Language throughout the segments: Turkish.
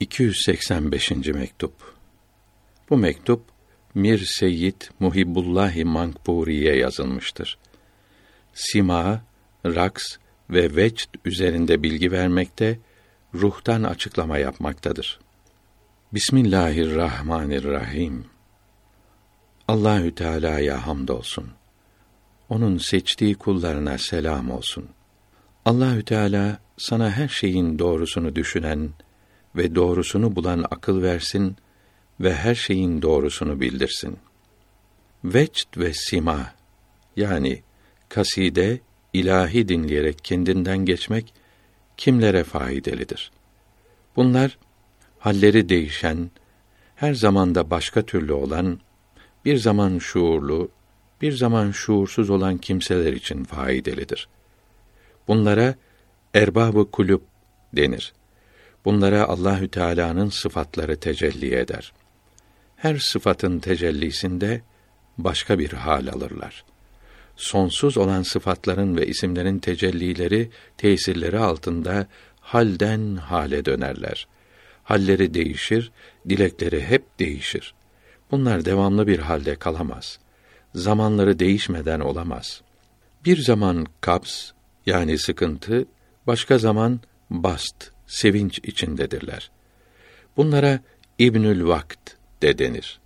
285. mektup. Bu mektup Mir Seyyid Muhibbullahi Mankburi'ye yazılmıştır. Sima, raks ve vecd üzerinde bilgi vermekte, ruhtan açıklama yapmaktadır. Bismillahirrahmanirrahim. Allahü Teala'ya hamdolsun. Onun seçtiği kullarına selam olsun. Allahü Teala sana her şeyin doğrusunu düşünen ve doğrusunu bulan akıl versin ve her şeyin doğrusunu bildirsin. Vecd ve sima yani kaside ilahi dinleyerek kendinden geçmek kimlere faydalıdır? Bunlar halleri değişen, her zamanda başka türlü olan, bir zaman şuurlu, bir zaman şuursuz olan kimseler için faydalıdır. Bunlara erbabı kulüp denir. Bunlara Allahü Teala'nın sıfatları tecelli eder. Her sıfatın tecellisinde başka bir hal alırlar. Sonsuz olan sıfatların ve isimlerin tecellileri, tesirleri altında halden hale dönerler. Halleri değişir, dilekleri hep değişir. Bunlar devamlı bir halde kalamaz. Zamanları değişmeden olamaz. Bir zaman kaps yani sıkıntı, başka zaman bast sevinç içindedirler. Bunlara İbnül Vakt de denir.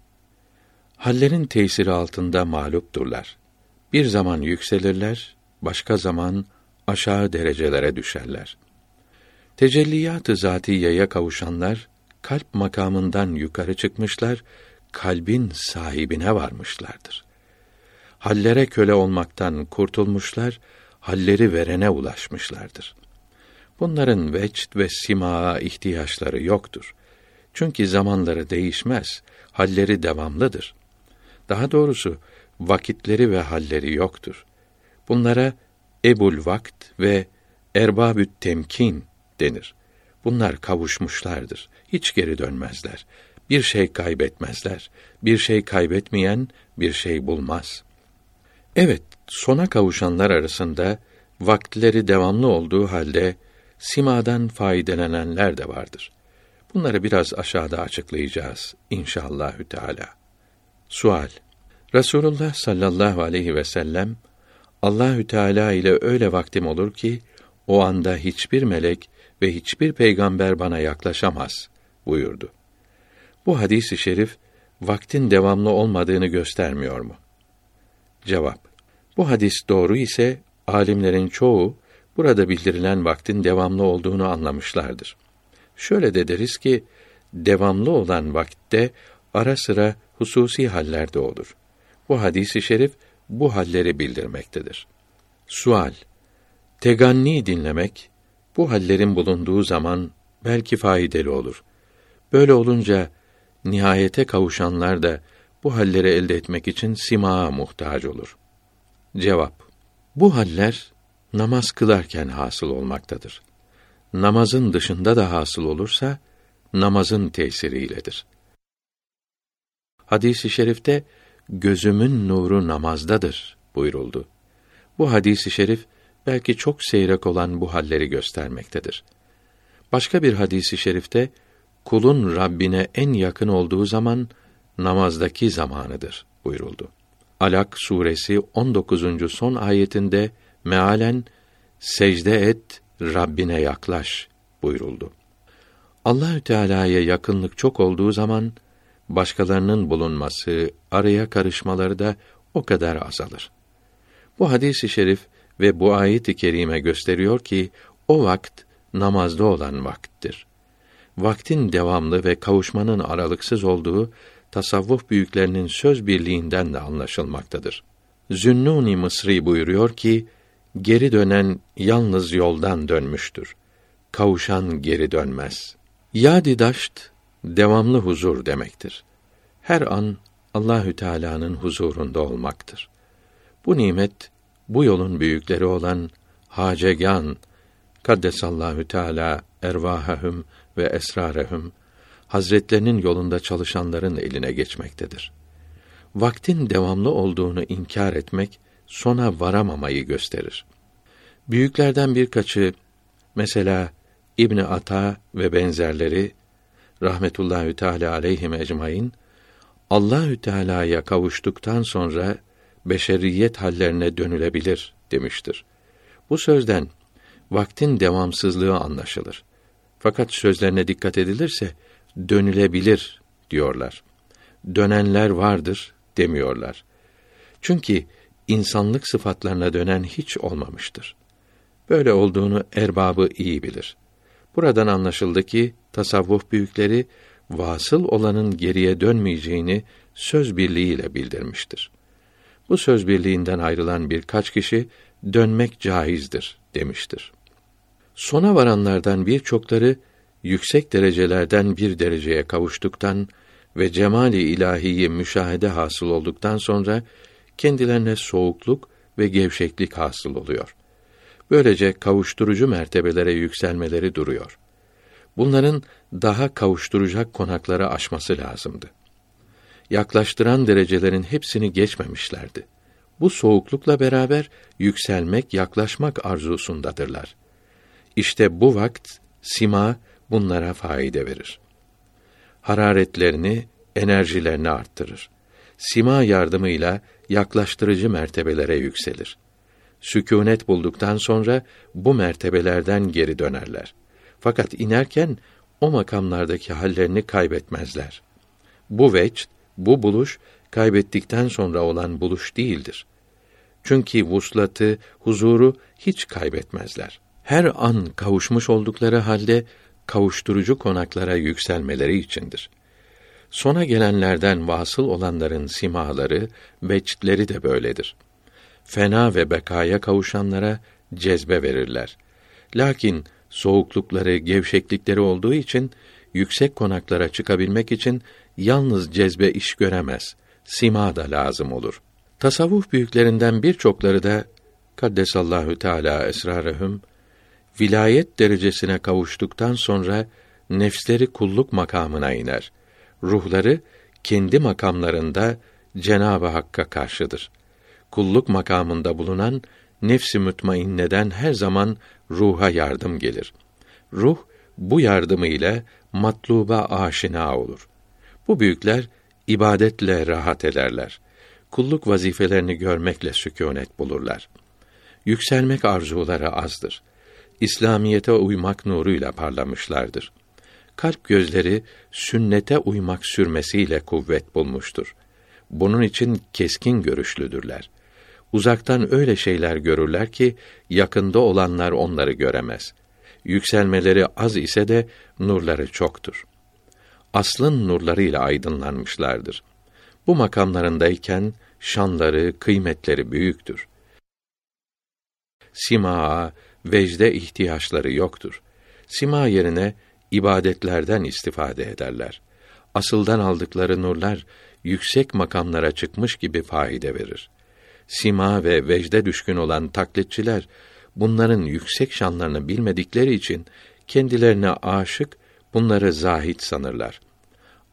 Hallerin tesiri altında mağlupturlar. Bir zaman yükselirler, başka zaman aşağı derecelere düşerler. Tecelliyat-ı zatiyeye kavuşanlar kalp makamından yukarı çıkmışlar, kalbin sahibine varmışlardır. Hallere köle olmaktan kurtulmuşlar, halleri verene ulaşmışlardır. Bunların vecd ve simaa ihtiyaçları yoktur. Çünkü zamanları değişmez, halleri devamlıdır. Daha doğrusu vakitleri ve halleri yoktur. Bunlara ebul vakt ve erbabü't temkin denir. Bunlar kavuşmuşlardır. Hiç geri dönmezler. Bir şey kaybetmezler. Bir şey kaybetmeyen bir şey bulmaz. Evet, sona kavuşanlar arasında vaktleri devamlı olduğu halde simadan faydalananlar da vardır. Bunları biraz aşağıda açıklayacağız inşallahü teala. Sual: Resulullah sallallahu aleyhi ve sellem Allahü Teala ile öyle vaktim olur ki o anda hiçbir melek ve hiçbir peygamber bana yaklaşamaz buyurdu. Bu hadisi şerif vaktin devamlı olmadığını göstermiyor mu? Cevap: Bu hadis doğru ise alimlerin çoğu burada bildirilen vaktin devamlı olduğunu anlamışlardır. Şöyle de deriz ki devamlı olan vakitte ara sıra hususi haller de olur. Bu hadisi şerif bu halleri bildirmektedir. Sual: Teganni dinlemek bu hallerin bulunduğu zaman belki faydalı olur. Böyle olunca nihayete kavuşanlar da bu halleri elde etmek için simaa muhtaç olur. Cevap: Bu haller namaz kılarken hasıl olmaktadır. Namazın dışında da hasıl olursa namazın tesiriyledir. Hadisi i şerifte gözümün nuru namazdadır buyuruldu. Bu hadisi i şerif belki çok seyrek olan bu halleri göstermektedir. Başka bir hadisi i şerifte kulun Rabbine en yakın olduğu zaman namazdaki zamanıdır buyuruldu. Alak suresi 19. son ayetinde mealen secde et Rabbine yaklaş buyuruldu. Allahü Teala'ya yakınlık çok olduğu zaman başkalarının bulunması, araya karışmaları da o kadar azalır. Bu hadisi şerif ve bu ayet-i kerime gösteriyor ki o vakt namazda olan vakttir. Vaktin devamlı ve kavuşmanın aralıksız olduğu tasavvuf büyüklerinin söz birliğinden de anlaşılmaktadır. Zünnuni Mısri buyuruyor ki geri dönen yalnız yoldan dönmüştür. Kavuşan geri dönmez. Yadi daşt devamlı huzur demektir. Her an Allahü Teala'nın huzurunda olmaktır. Bu nimet bu yolun büyükleri olan Hacegan Kaddesallahu Teala ervahahum ve esrarehum Hazretlerinin yolunda çalışanların eline geçmektedir. Vaktin devamlı olduğunu inkar etmek sona varamamayı gösterir. Büyüklerden birkaçı mesela İbn Ata ve benzerleri rahmetullahi teala aleyhim ecmaîn Allahü Teala'ya kavuştuktan sonra beşeriyet hallerine dönülebilir demiştir. Bu sözden vaktin devamsızlığı anlaşılır. Fakat sözlerine dikkat edilirse dönülebilir diyorlar. Dönenler vardır demiyorlar. Çünkü insanlık sıfatlarına dönen hiç olmamıştır. Böyle olduğunu erbabı iyi bilir. Buradan anlaşıldı ki tasavvuf büyükleri vasıl olanın geriye dönmeyeceğini söz birliğiyle bildirmiştir. Bu söz birliğinden ayrılan birkaç kişi dönmek caizdir demiştir. Sona varanlardan birçokları yüksek derecelerden bir dereceye kavuştuktan ve cemali ilahiyi müşahede hasıl olduktan sonra kendilerine soğukluk ve gevşeklik hasıl oluyor. Böylece kavuşturucu mertebelere yükselmeleri duruyor. Bunların daha kavuşturacak konakları aşması lazımdı. Yaklaştıran derecelerin hepsini geçmemişlerdi. Bu soğuklukla beraber yükselmek, yaklaşmak arzusundadırlar. İşte bu vakt sima bunlara faide verir. Hararetlerini, enerjilerini arttırır. Sima yardımıyla yaklaştırıcı mertebelere yükselir. Sükûnet bulduktan sonra bu mertebelerden geri dönerler. Fakat inerken o makamlardaki hallerini kaybetmezler. Bu vecd, bu buluş kaybettikten sonra olan buluş değildir. Çünkü vuslatı, huzuru hiç kaybetmezler. Her an kavuşmuş oldukları halde kavuşturucu konaklara yükselmeleri içindir. Sona gelenlerden vasıl olanların simaları, vecdleri de böyledir. Fena ve bekaya kavuşanlara cezbe verirler. Lakin soğuklukları, gevşeklikleri olduğu için yüksek konaklara çıkabilmek için yalnız cezbe iş göremez. Sima da lazım olur. Tasavvuf büyüklerinden birçokları da kaddesallahu teala esrarehum vilayet derecesine kavuştuktan sonra nefsleri kulluk makamına iner. Ruhları kendi makamlarında Cenabı Hakk'a karşıdır. Kulluk makamında bulunan nefsi mütmainneden her zaman ruha yardım gelir. Ruh bu yardımı ile matluba aşina olur. Bu büyükler ibadetle rahat ederler. Kulluk vazifelerini görmekle sükûnet bulurlar. Yükselmek arzuları azdır. İslamiyete uymak nuruyla parlamışlardır. Kalp gözleri sünnete uymak sürmesiyle kuvvet bulmuştur. Bunun için keskin görüşlüdürler. Uzaktan öyle şeyler görürler ki yakında olanlar onları göremez. Yükselmeleri az ise de nurları çoktur. Aslın nurlarıyla aydınlanmışlardır. Bu makamlarındayken şanları, kıymetleri büyüktür. Simaa, vecde ihtiyaçları yoktur. Sima yerine ibadetlerden istifade ederler. Asıldan aldıkları nurlar yüksek makamlara çıkmış gibi faide verir. Sima ve vecde düşkün olan taklitçiler bunların yüksek şanlarını bilmedikleri için kendilerine aşık, bunları zahit sanırlar.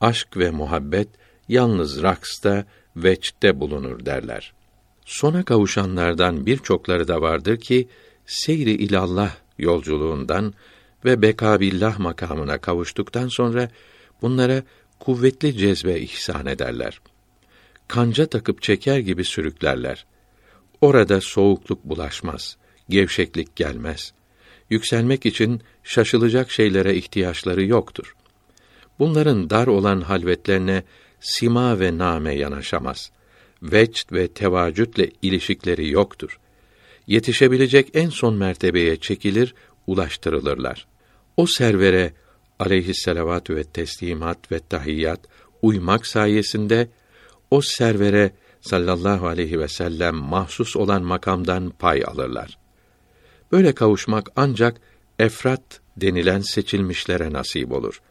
Aşk ve muhabbet yalnız raksta, veçte bulunur derler. Sona kavuşanlardan birçokları da vardır ki seyri ilallah yolculuğundan ve bekabillah makamına kavuştuktan sonra bunlara kuvvetli cezbe ihsan ederler. Kanca takıp çeker gibi sürüklerler. Orada soğukluk bulaşmaz, gevşeklik gelmez. Yükselmek için şaşılacak şeylere ihtiyaçları yoktur. Bunların dar olan halvetlerine sima ve name yanaşamaz. Vecd ve tevacütle ilişikleri yoktur. Yetişebilecek en son mertebeye çekilir, ulaştırılırlar. O servere aleyhisselavatü ve teslimat ve tahiyyat uymak sayesinde o servere sallallahu aleyhi ve sellem mahsus olan makamdan pay alırlar. Böyle kavuşmak ancak efrat denilen seçilmişlere nasip olur.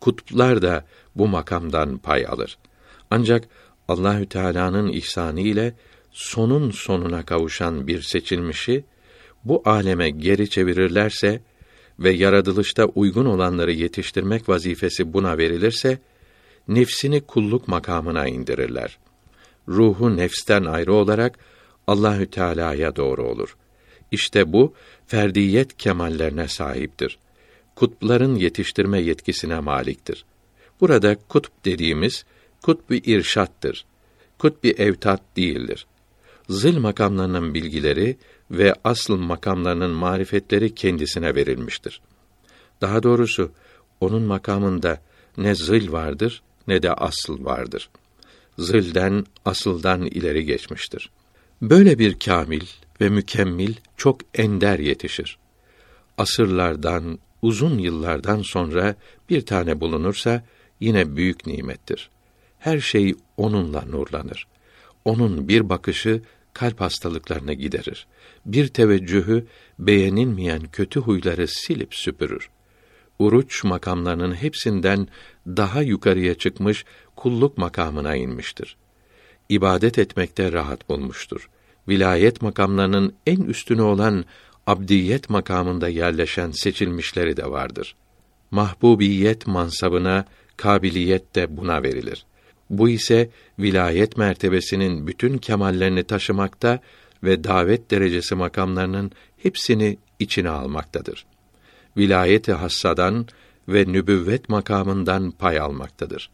Kutuplar da bu makamdan pay alır. Ancak Allahü Teala'nın ihsanı ile sonun sonuna kavuşan bir seçilmişi bu aleme geri çevirirlerse ve yaratılışta uygun olanları yetiştirmek vazifesi buna verilirse nefsini kulluk makamına indirirler. Ruhu nefsten ayrı olarak Allahü Teala'ya doğru olur. İşte bu ferdiyet kemallerine sahiptir. kutupların yetiştirme yetkisine maliktir. Burada kutup dediğimiz kutbi irşattır. Kutbi evtat değildir. Zil makamlarının bilgileri ve asıl makamlarının marifetleri kendisine verilmiştir. Daha doğrusu onun makamında ne zil vardır ne de asıl vardır. Zilden, asıldan ileri geçmiştir. Böyle bir kamil ve mükemmil çok ender yetişir. Asırlardan, uzun yıllardan sonra bir tane bulunursa yine büyük nimettir. Her şey onunla nurlanır. Onun bir bakışı kalp hastalıklarını giderir. Bir teveccühü beğenilmeyen kötü huyları silip süpürür. Uruç makamlarının hepsinden daha yukarıya çıkmış kulluk makamına inmiştir. İbadet etmekte rahat bulmuştur. Vilayet makamlarının en üstünü olan abdiyet makamında yerleşen seçilmişleri de vardır. Mahbubiyet mansabına kabiliyet de buna verilir. Bu ise vilayet mertebesinin bütün kemallerini taşımakta ve davet derecesi makamlarının hepsini içine almaktadır. Vilayeti hassadan ve nübüvvet makamından pay almaktadır.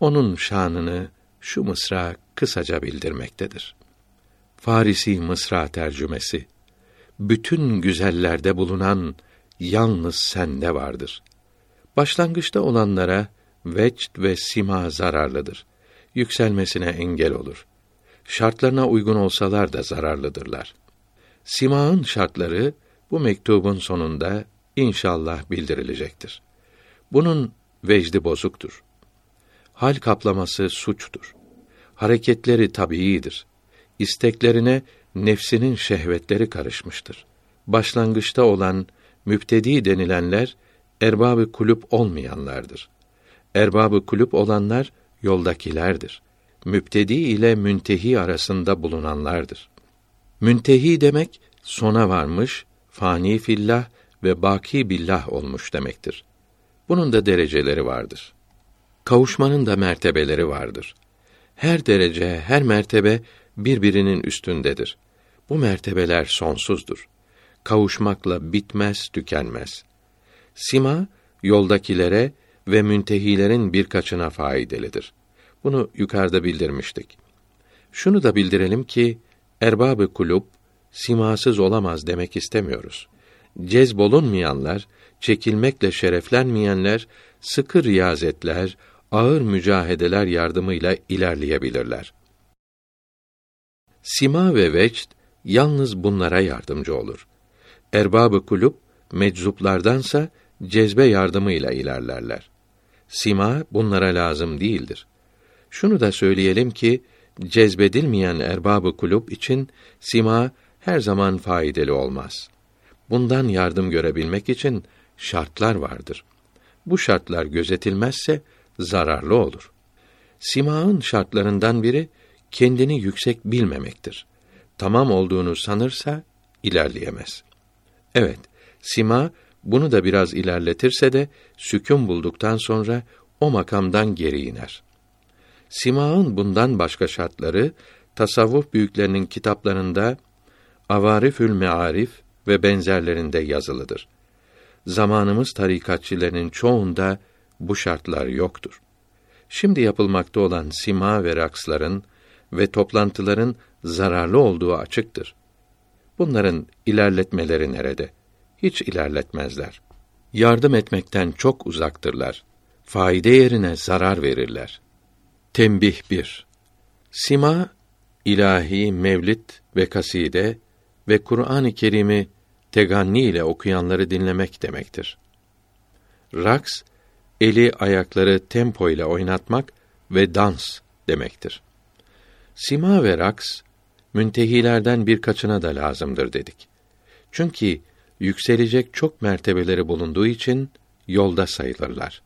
Onun şanını şu mısra kısaca bildirmektedir. Farisi mısra tercümesi bütün güzellerde bulunan yalnız sende vardır. Başlangıçta olanlara vecd ve sima zararlıdır. Yükselmesine engel olur. Şartlarına uygun olsalar da zararlıdırlar. Sima'ın şartları bu mektubun sonunda inşallah bildirilecektir. Bunun vecdi bozuktur. Hal kaplaması suçtur. Hareketleri tabiidir. İsteklerine nefsinin şehvetleri karışmıştır. Başlangıçta olan müptedi denilenler erbabı kulüp olmayanlardır. Erbabı kulüp olanlar yoldakilerdir. Müptedi ile müntehi arasında bulunanlardır. Müntehi demek sona varmış, fani fillah ve baki billah olmuş demektir. Bunun da dereceleri vardır. Kavuşmanın da mertebeleri vardır. Her derece, her mertebe birbirinin üstündedir. Bu mertebeler sonsuzdur. Kavuşmakla bitmez, tükenmez. Sima yoldakilere ve müntehilerin birkaçına faydalıdır. Bunu yukarıda bildirmiştik. Şunu da bildirelim ki erbabı kulüp simasız olamaz demek istemiyoruz. Cezbolunmayanlar, çekilmekle şereflenmeyenler sıkı riyazetler, ağır mücahedeler yardımıyla ilerleyebilirler. Sima ve vecd yalnız bunlara yardımcı olur. Erbabı kulüp meczuplardansa cezbe yardımıyla ilerlerler. Sima bunlara lazım değildir. Şunu da söyleyelim ki cezbedilmeyen erbabı kulüp için sima her zaman faydalı olmaz. Bundan yardım görebilmek için şartlar vardır. Bu şartlar gözetilmezse zararlı olur. Sima'ın şartlarından biri kendini yüksek bilmemektir. Tamam olduğunu sanırsa ilerleyemez. Evet, sima bunu da biraz ilerletirse de sükûn bulduktan sonra o makamdan geri iner. Sima'ın bundan başka şartları tasavvuf büyüklerinin kitaplarında Avarifül Mearif ve benzerlerinde yazılıdır. Zamanımız tarikatçilerinin çoğunda bu şartlar yoktur. Şimdi yapılmakta olan sima ve raksların ve toplantıların zararlı olduğu açıktır. Bunların ilerletmeleri nerede? Hiç ilerletmezler. Yardım etmekten çok uzaktırlar. Faide yerine zarar verirler. Tembih 1. Sima ilahi, mevlid ve kaside ve Kur'an-ı Kerim'i teganni ile okuyanları dinlemek demektir. Raks eli ayakları tempo ile oynatmak ve dans demektir. Sima ve raks müntehilerden birkaçına da lazımdır dedik. Çünkü yükselecek çok mertebeleri bulunduğu için yolda sayılırlar.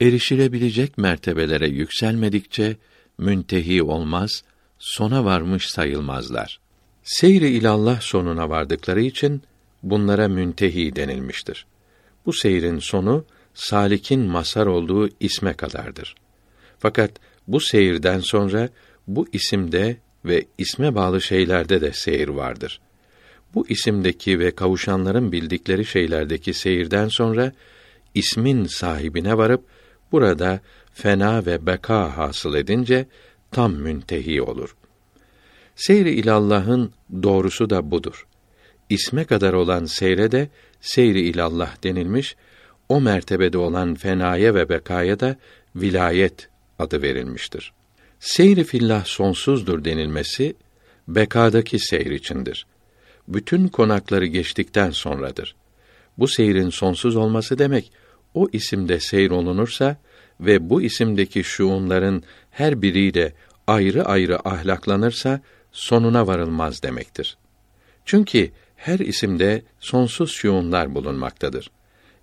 Erişilebilecek mertebelere yükselmedikçe müntehi olmaz, sona varmış sayılmazlar. Seyri ilallah sonuna vardıkları için bunlara müntehi denilmiştir. Bu seyrin sonu salikin masar olduğu isme kadardır. Fakat bu seyirden sonra bu isimde ve isme bağlı şeylerde de seyir vardır. Bu isimdeki ve kavuşanların bildikleri şeylerdeki seyirden sonra ismin sahibine varıp burada fena ve beka hasıl edince tam müntehi olur. Seyri ilallah'ın doğrusu da budur. İsme kadar olan seyre de seyri ilallah denilmiş, o mertebede olan fenaya ve bekaya da vilayet adı verilmiştir. Seyri fillah sonsuzdur denilmesi bekadaki seyir içindir. Bütün konakları geçtikten sonradır. Bu seyrin sonsuz olması demek o isimde seyr olunursa ve bu isimdeki şuunların her biriyle ayrı ayrı ahlaklanırsa sonuna varılmaz demektir. Çünkü her isimde sonsuz şuunlar bulunmaktadır.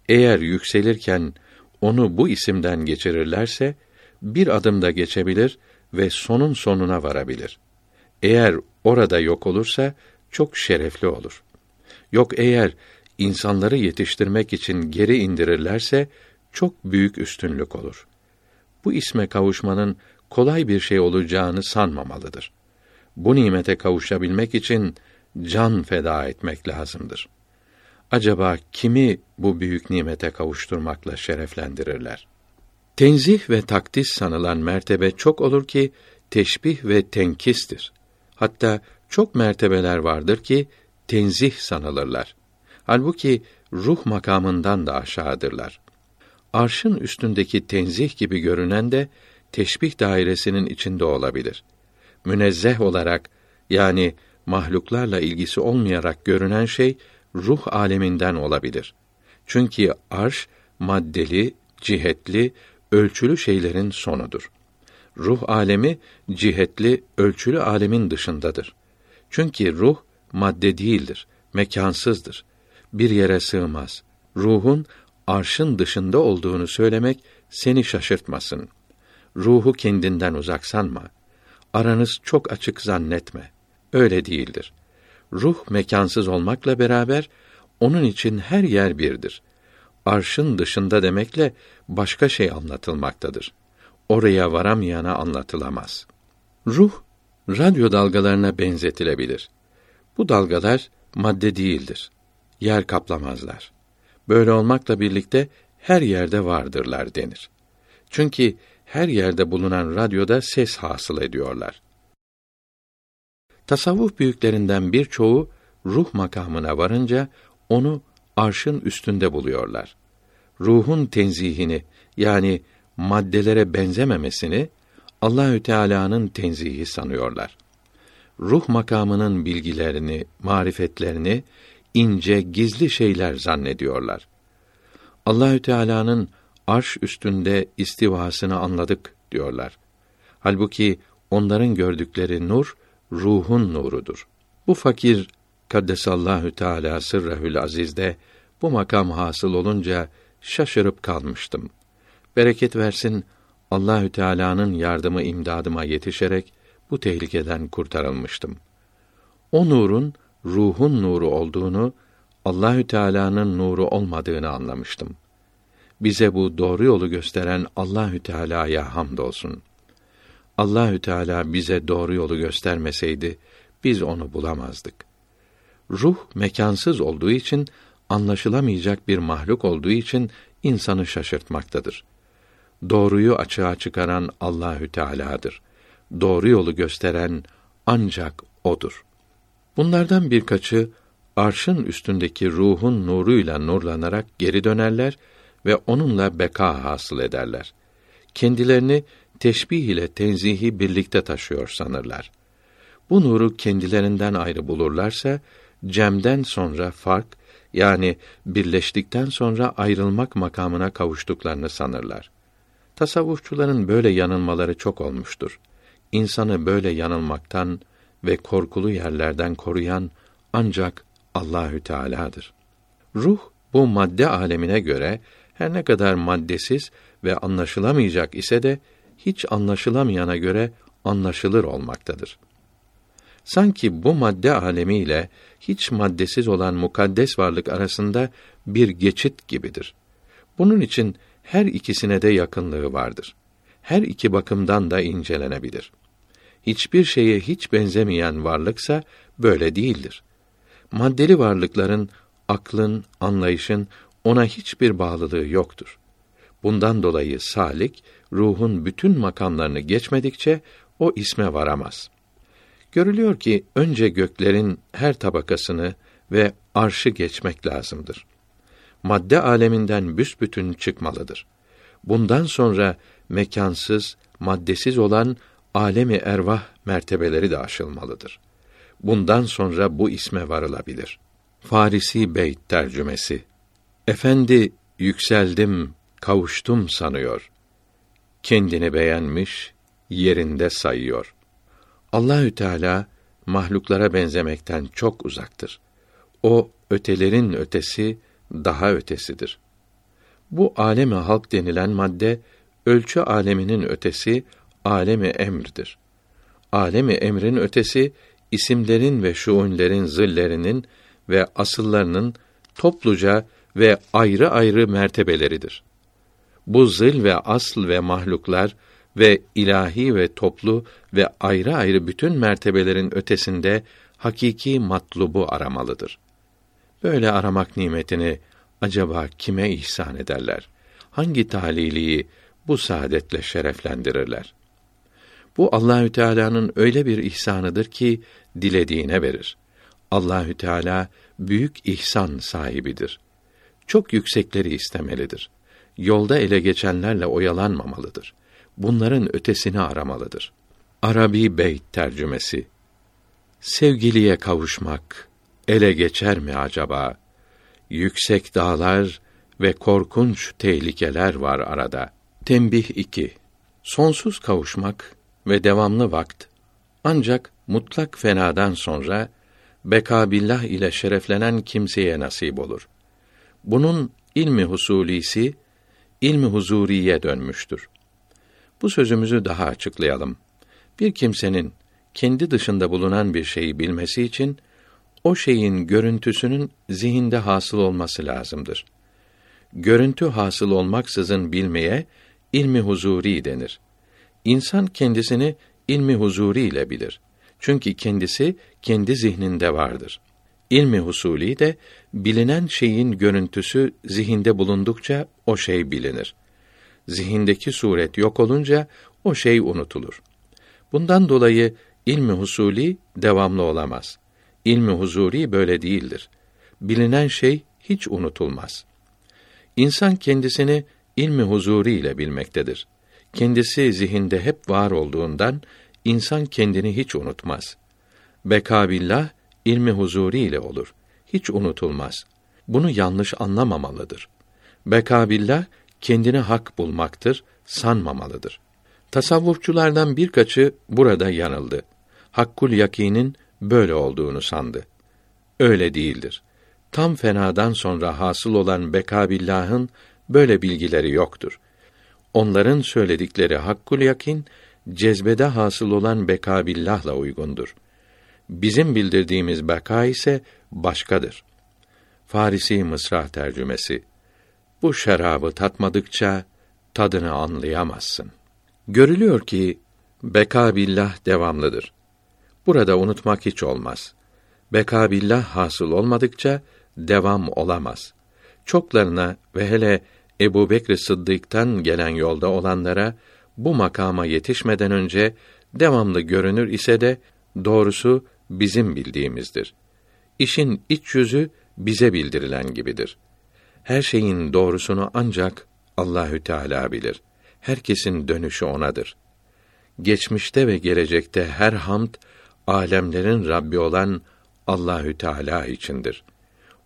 Eğer yükselirken onu bu isimden geçirirlerse bir adımda geçebilir ve sonun sonuna varabilir. Eğer orada yok olursa çok şerefli olur. Yok eğer insanları yetiştirmek için geri indirirlerse çok büyük üstünlük olur. Bu isme kavuşmanın kolay bir şey olacağını sanmamalıdır. Bu nimete kavuşabilmek için can feda etmek lazımdır. Acaba kimi bu büyük nimete kavuşturmakla şereflendirirler? Tenzih ve takdis sanılan mertebe çok olur ki teşbih ve tenkistir. Hatta çok mertebeler vardır ki tenzih sanılırlar. Halbuki ruh makamından da aşağıdırlar. Arşın üstündeki tenzih gibi görünen de teşbih dairesinin içinde olabilir. Münezzeh olarak yani mahluklarla ilgisi olmayarak görünen şey ruh aleminden olabilir. Çünkü arş maddeli, cihetli, ölçülü şeylerin sonudur. Ruh alemi cihetli, ölçülü alemin dışındadır. Çünkü ruh madde değildir, mekansızdır. Bir yere sığmaz. Ruhun arşın dışında olduğunu söylemek seni şaşırtmasın. Ruhu kendinden uzak sanma. Aranız çok açık zannetme. Öyle değildir. Ruh mekansız olmakla beraber onun için her yer birdir. Arşın dışında demekle başka şey anlatılmaktadır. Oraya varamayana anlatılamaz. Ruh radyo dalgalarına benzetilebilir. Bu dalgalar madde değildir. Yer kaplamazlar. Böyle olmakla birlikte her yerde vardırlar denir. Çünkü her yerde bulunan radyoda ses hasıl ediyorlar. Tasavvuf büyüklerinden birçoğu ruh makamına varınca onu arşın üstünde buluyorlar. Ruhun tenzihini yani maddelere benzememesini Allahü Teala'nın tenzihi sanıyorlar. Ruh makamının bilgilerini, marifetlerini ince, gizli şeyler zannediyorlar. Allahü Teala'nın arş üstünde istivasını anladık diyorlar. Halbuki onların gördükleri nur ruhun nurudur. Bu fakir Kaddesallahu Teala sırrehül azizde bu makam hasıl olunca şaşırıp kalmıştım. Bereket versin Allahü Teala'nın yardımı imdadıma yetişerek bu tehlikeden kurtarılmıştım. O nurun ruhun nuru olduğunu, Allahü Teala'nın nuru olmadığını anlamıştım. Bize bu doğru yolu gösteren Allahü Teala'ya hamdolsun. Allahü Teala bize doğru yolu göstermeseydi biz onu bulamazdık. Ruh mekansız olduğu için anlaşılamayacak bir mahluk olduğu için insanı şaşırtmaktadır. Doğruyu açığa çıkaran Allahü Teala'dır. Doğru yolu gösteren ancak odur. Bunlardan birkaçı arşın üstündeki ruhun nuruyla nurlanarak geri dönerler ve onunla beka hasıl ederler. Kendilerini teşbih ile tenzihi birlikte taşıyor sanırlar. Bu nuru kendilerinden ayrı bulurlarsa cemden sonra fark yani birleştikten sonra ayrılmak makamına kavuştuklarını sanırlar. Tasavvufçuların böyle yanılmaları çok olmuştur. İnsanı böyle yanılmaktan ve korkulu yerlerden koruyan ancak Allahü Teala'dır. Ruh bu madde alemine göre her ne kadar maddesiz ve anlaşılamayacak ise de hiç anlaşılamayana göre anlaşılır olmaktadır. Sanki bu madde alemiyle hiç maddesiz olan mukaddes varlık arasında bir geçit gibidir. Bunun için her ikisine de yakınlığı vardır. Her iki bakımdan da incelenebilir. Hiçbir şeye hiç benzemeyen varlıksa böyle değildir. Maddeli varlıkların aklın, anlayışın ona hiçbir bağlılığı yoktur. Bundan dolayı salik ruhun bütün makamlarını geçmedikçe o isme varamaz. Görülüyor ki önce göklerin her tabakasını ve arşı geçmek lazımdır. Madde aleminden büsbütün çıkmalıdır. Bundan sonra mekansız, maddesiz olan alemi ervah mertebeleri de aşılmalıdır. Bundan sonra bu isme varılabilir. Farisi Beyt tercümesi. Efendi yükseldim, kavuştum sanıyor. Kendini beğenmiş, yerinde sayıyor. Allahü Teala mahluklara benzemekten çok uzaktır. O ötelerin ötesi, daha ötesidir. Bu alemi halk denilen madde ölçü aleminin ötesi alemi emrdir. Alemi emrin ötesi isimlerin ve şuunlerin zillerinin ve asıllarının topluca ve ayrı ayrı mertebeleridir. Bu zil ve asl ve mahluklar ve ilahi ve toplu ve ayrı ayrı bütün mertebelerin ötesinde hakiki matlubu aramalıdır. Böyle aramak nimetini acaba kime ihsan ederler? Hangi taliliyi bu saadetle şereflendirirler? Bu Allahü Teala'nın öyle bir ihsanıdır ki dilediğine verir. Allahü Teala büyük ihsan sahibidir. Çok yüksekleri istemelidir. Yolda ele geçenlerle oyalanmamalıdır. Bunların ötesini aramalıdır. Arabi Beyt tercümesi Sevgiliye kavuşmak ele geçer mi acaba? Yüksek dağlar ve korkunç tehlikeler var arada. Tembih 2. Sonsuz kavuşmak ve devamlı vakt ancak mutlak fenadan sonra bekabillah ile şereflenen kimseye nasip olur. Bunun ilmi husulisi ilmi huzuriye dönmüştür. Bu sözümüzü daha açıklayalım. Bir kimsenin kendi dışında bulunan bir şeyi bilmesi için o şeyin görüntüsünün zihinde hasıl olması lazımdır. Görüntü hasıl olmaksızın bilmeye ilmi huzuri denir. İnsan kendisini ilmi huzuri ile bilir. Çünkü kendisi kendi zihninde vardır. İlmi husuli de bilinen şeyin görüntüsü zihinde bulundukça o şey bilinir. Zihindeki suret yok olunca o şey unutulur. Bundan dolayı ilmi husuli devamlı olamaz. İlmi huzuri böyle değildir. Bilinen şey hiç unutulmaz. İnsan kendisini ilmi huzuri ile bilmektedir. Kendisi zihinde hep var olduğundan insan kendini hiç unutmaz. Bekabillah ilmi huzuri ile olur. Hiç unutulmaz. Bunu yanlış anlamamalıdır. Bekabillah kendini hak bulmaktır, sanmamalıdır. Tasavvufçulardan birkaçı burada yanıldı. Hakkul yakinin böyle olduğunu sandı. Öyle değildir. Tam fenadan sonra hasıl olan bekabillahın böyle bilgileri yoktur. Onların söyledikleri hakkul yakin cezbede hasıl olan bekabillahla uygundur. Bizim bildirdiğimiz beka ise başkadır. Farisi Mısra tercümesi. Bu şarabı tatmadıkça tadını anlayamazsın. Görülüyor ki bekabillah devamlıdır. Burada unutmak hiç olmaz. Bekabillah hasıl olmadıkça devam olamaz. Çoklarına ve hele Ebu Bekr Sıddık'tan gelen yolda olanlara bu makama yetişmeden önce devamlı görünür ise de doğrusu bizim bildiğimizdir. İşin iç yüzü bize bildirilen gibidir. Her şeyin doğrusunu ancak Allahü Teala bilir. Herkesin dönüşü onadır. Geçmişte ve gelecekte her hamd alemlerin Rabbi olan Allahü Teala içindir.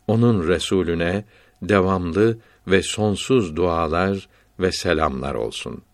Onun Resulüne devamlı ve sonsuz dualar ve selamlar olsun.''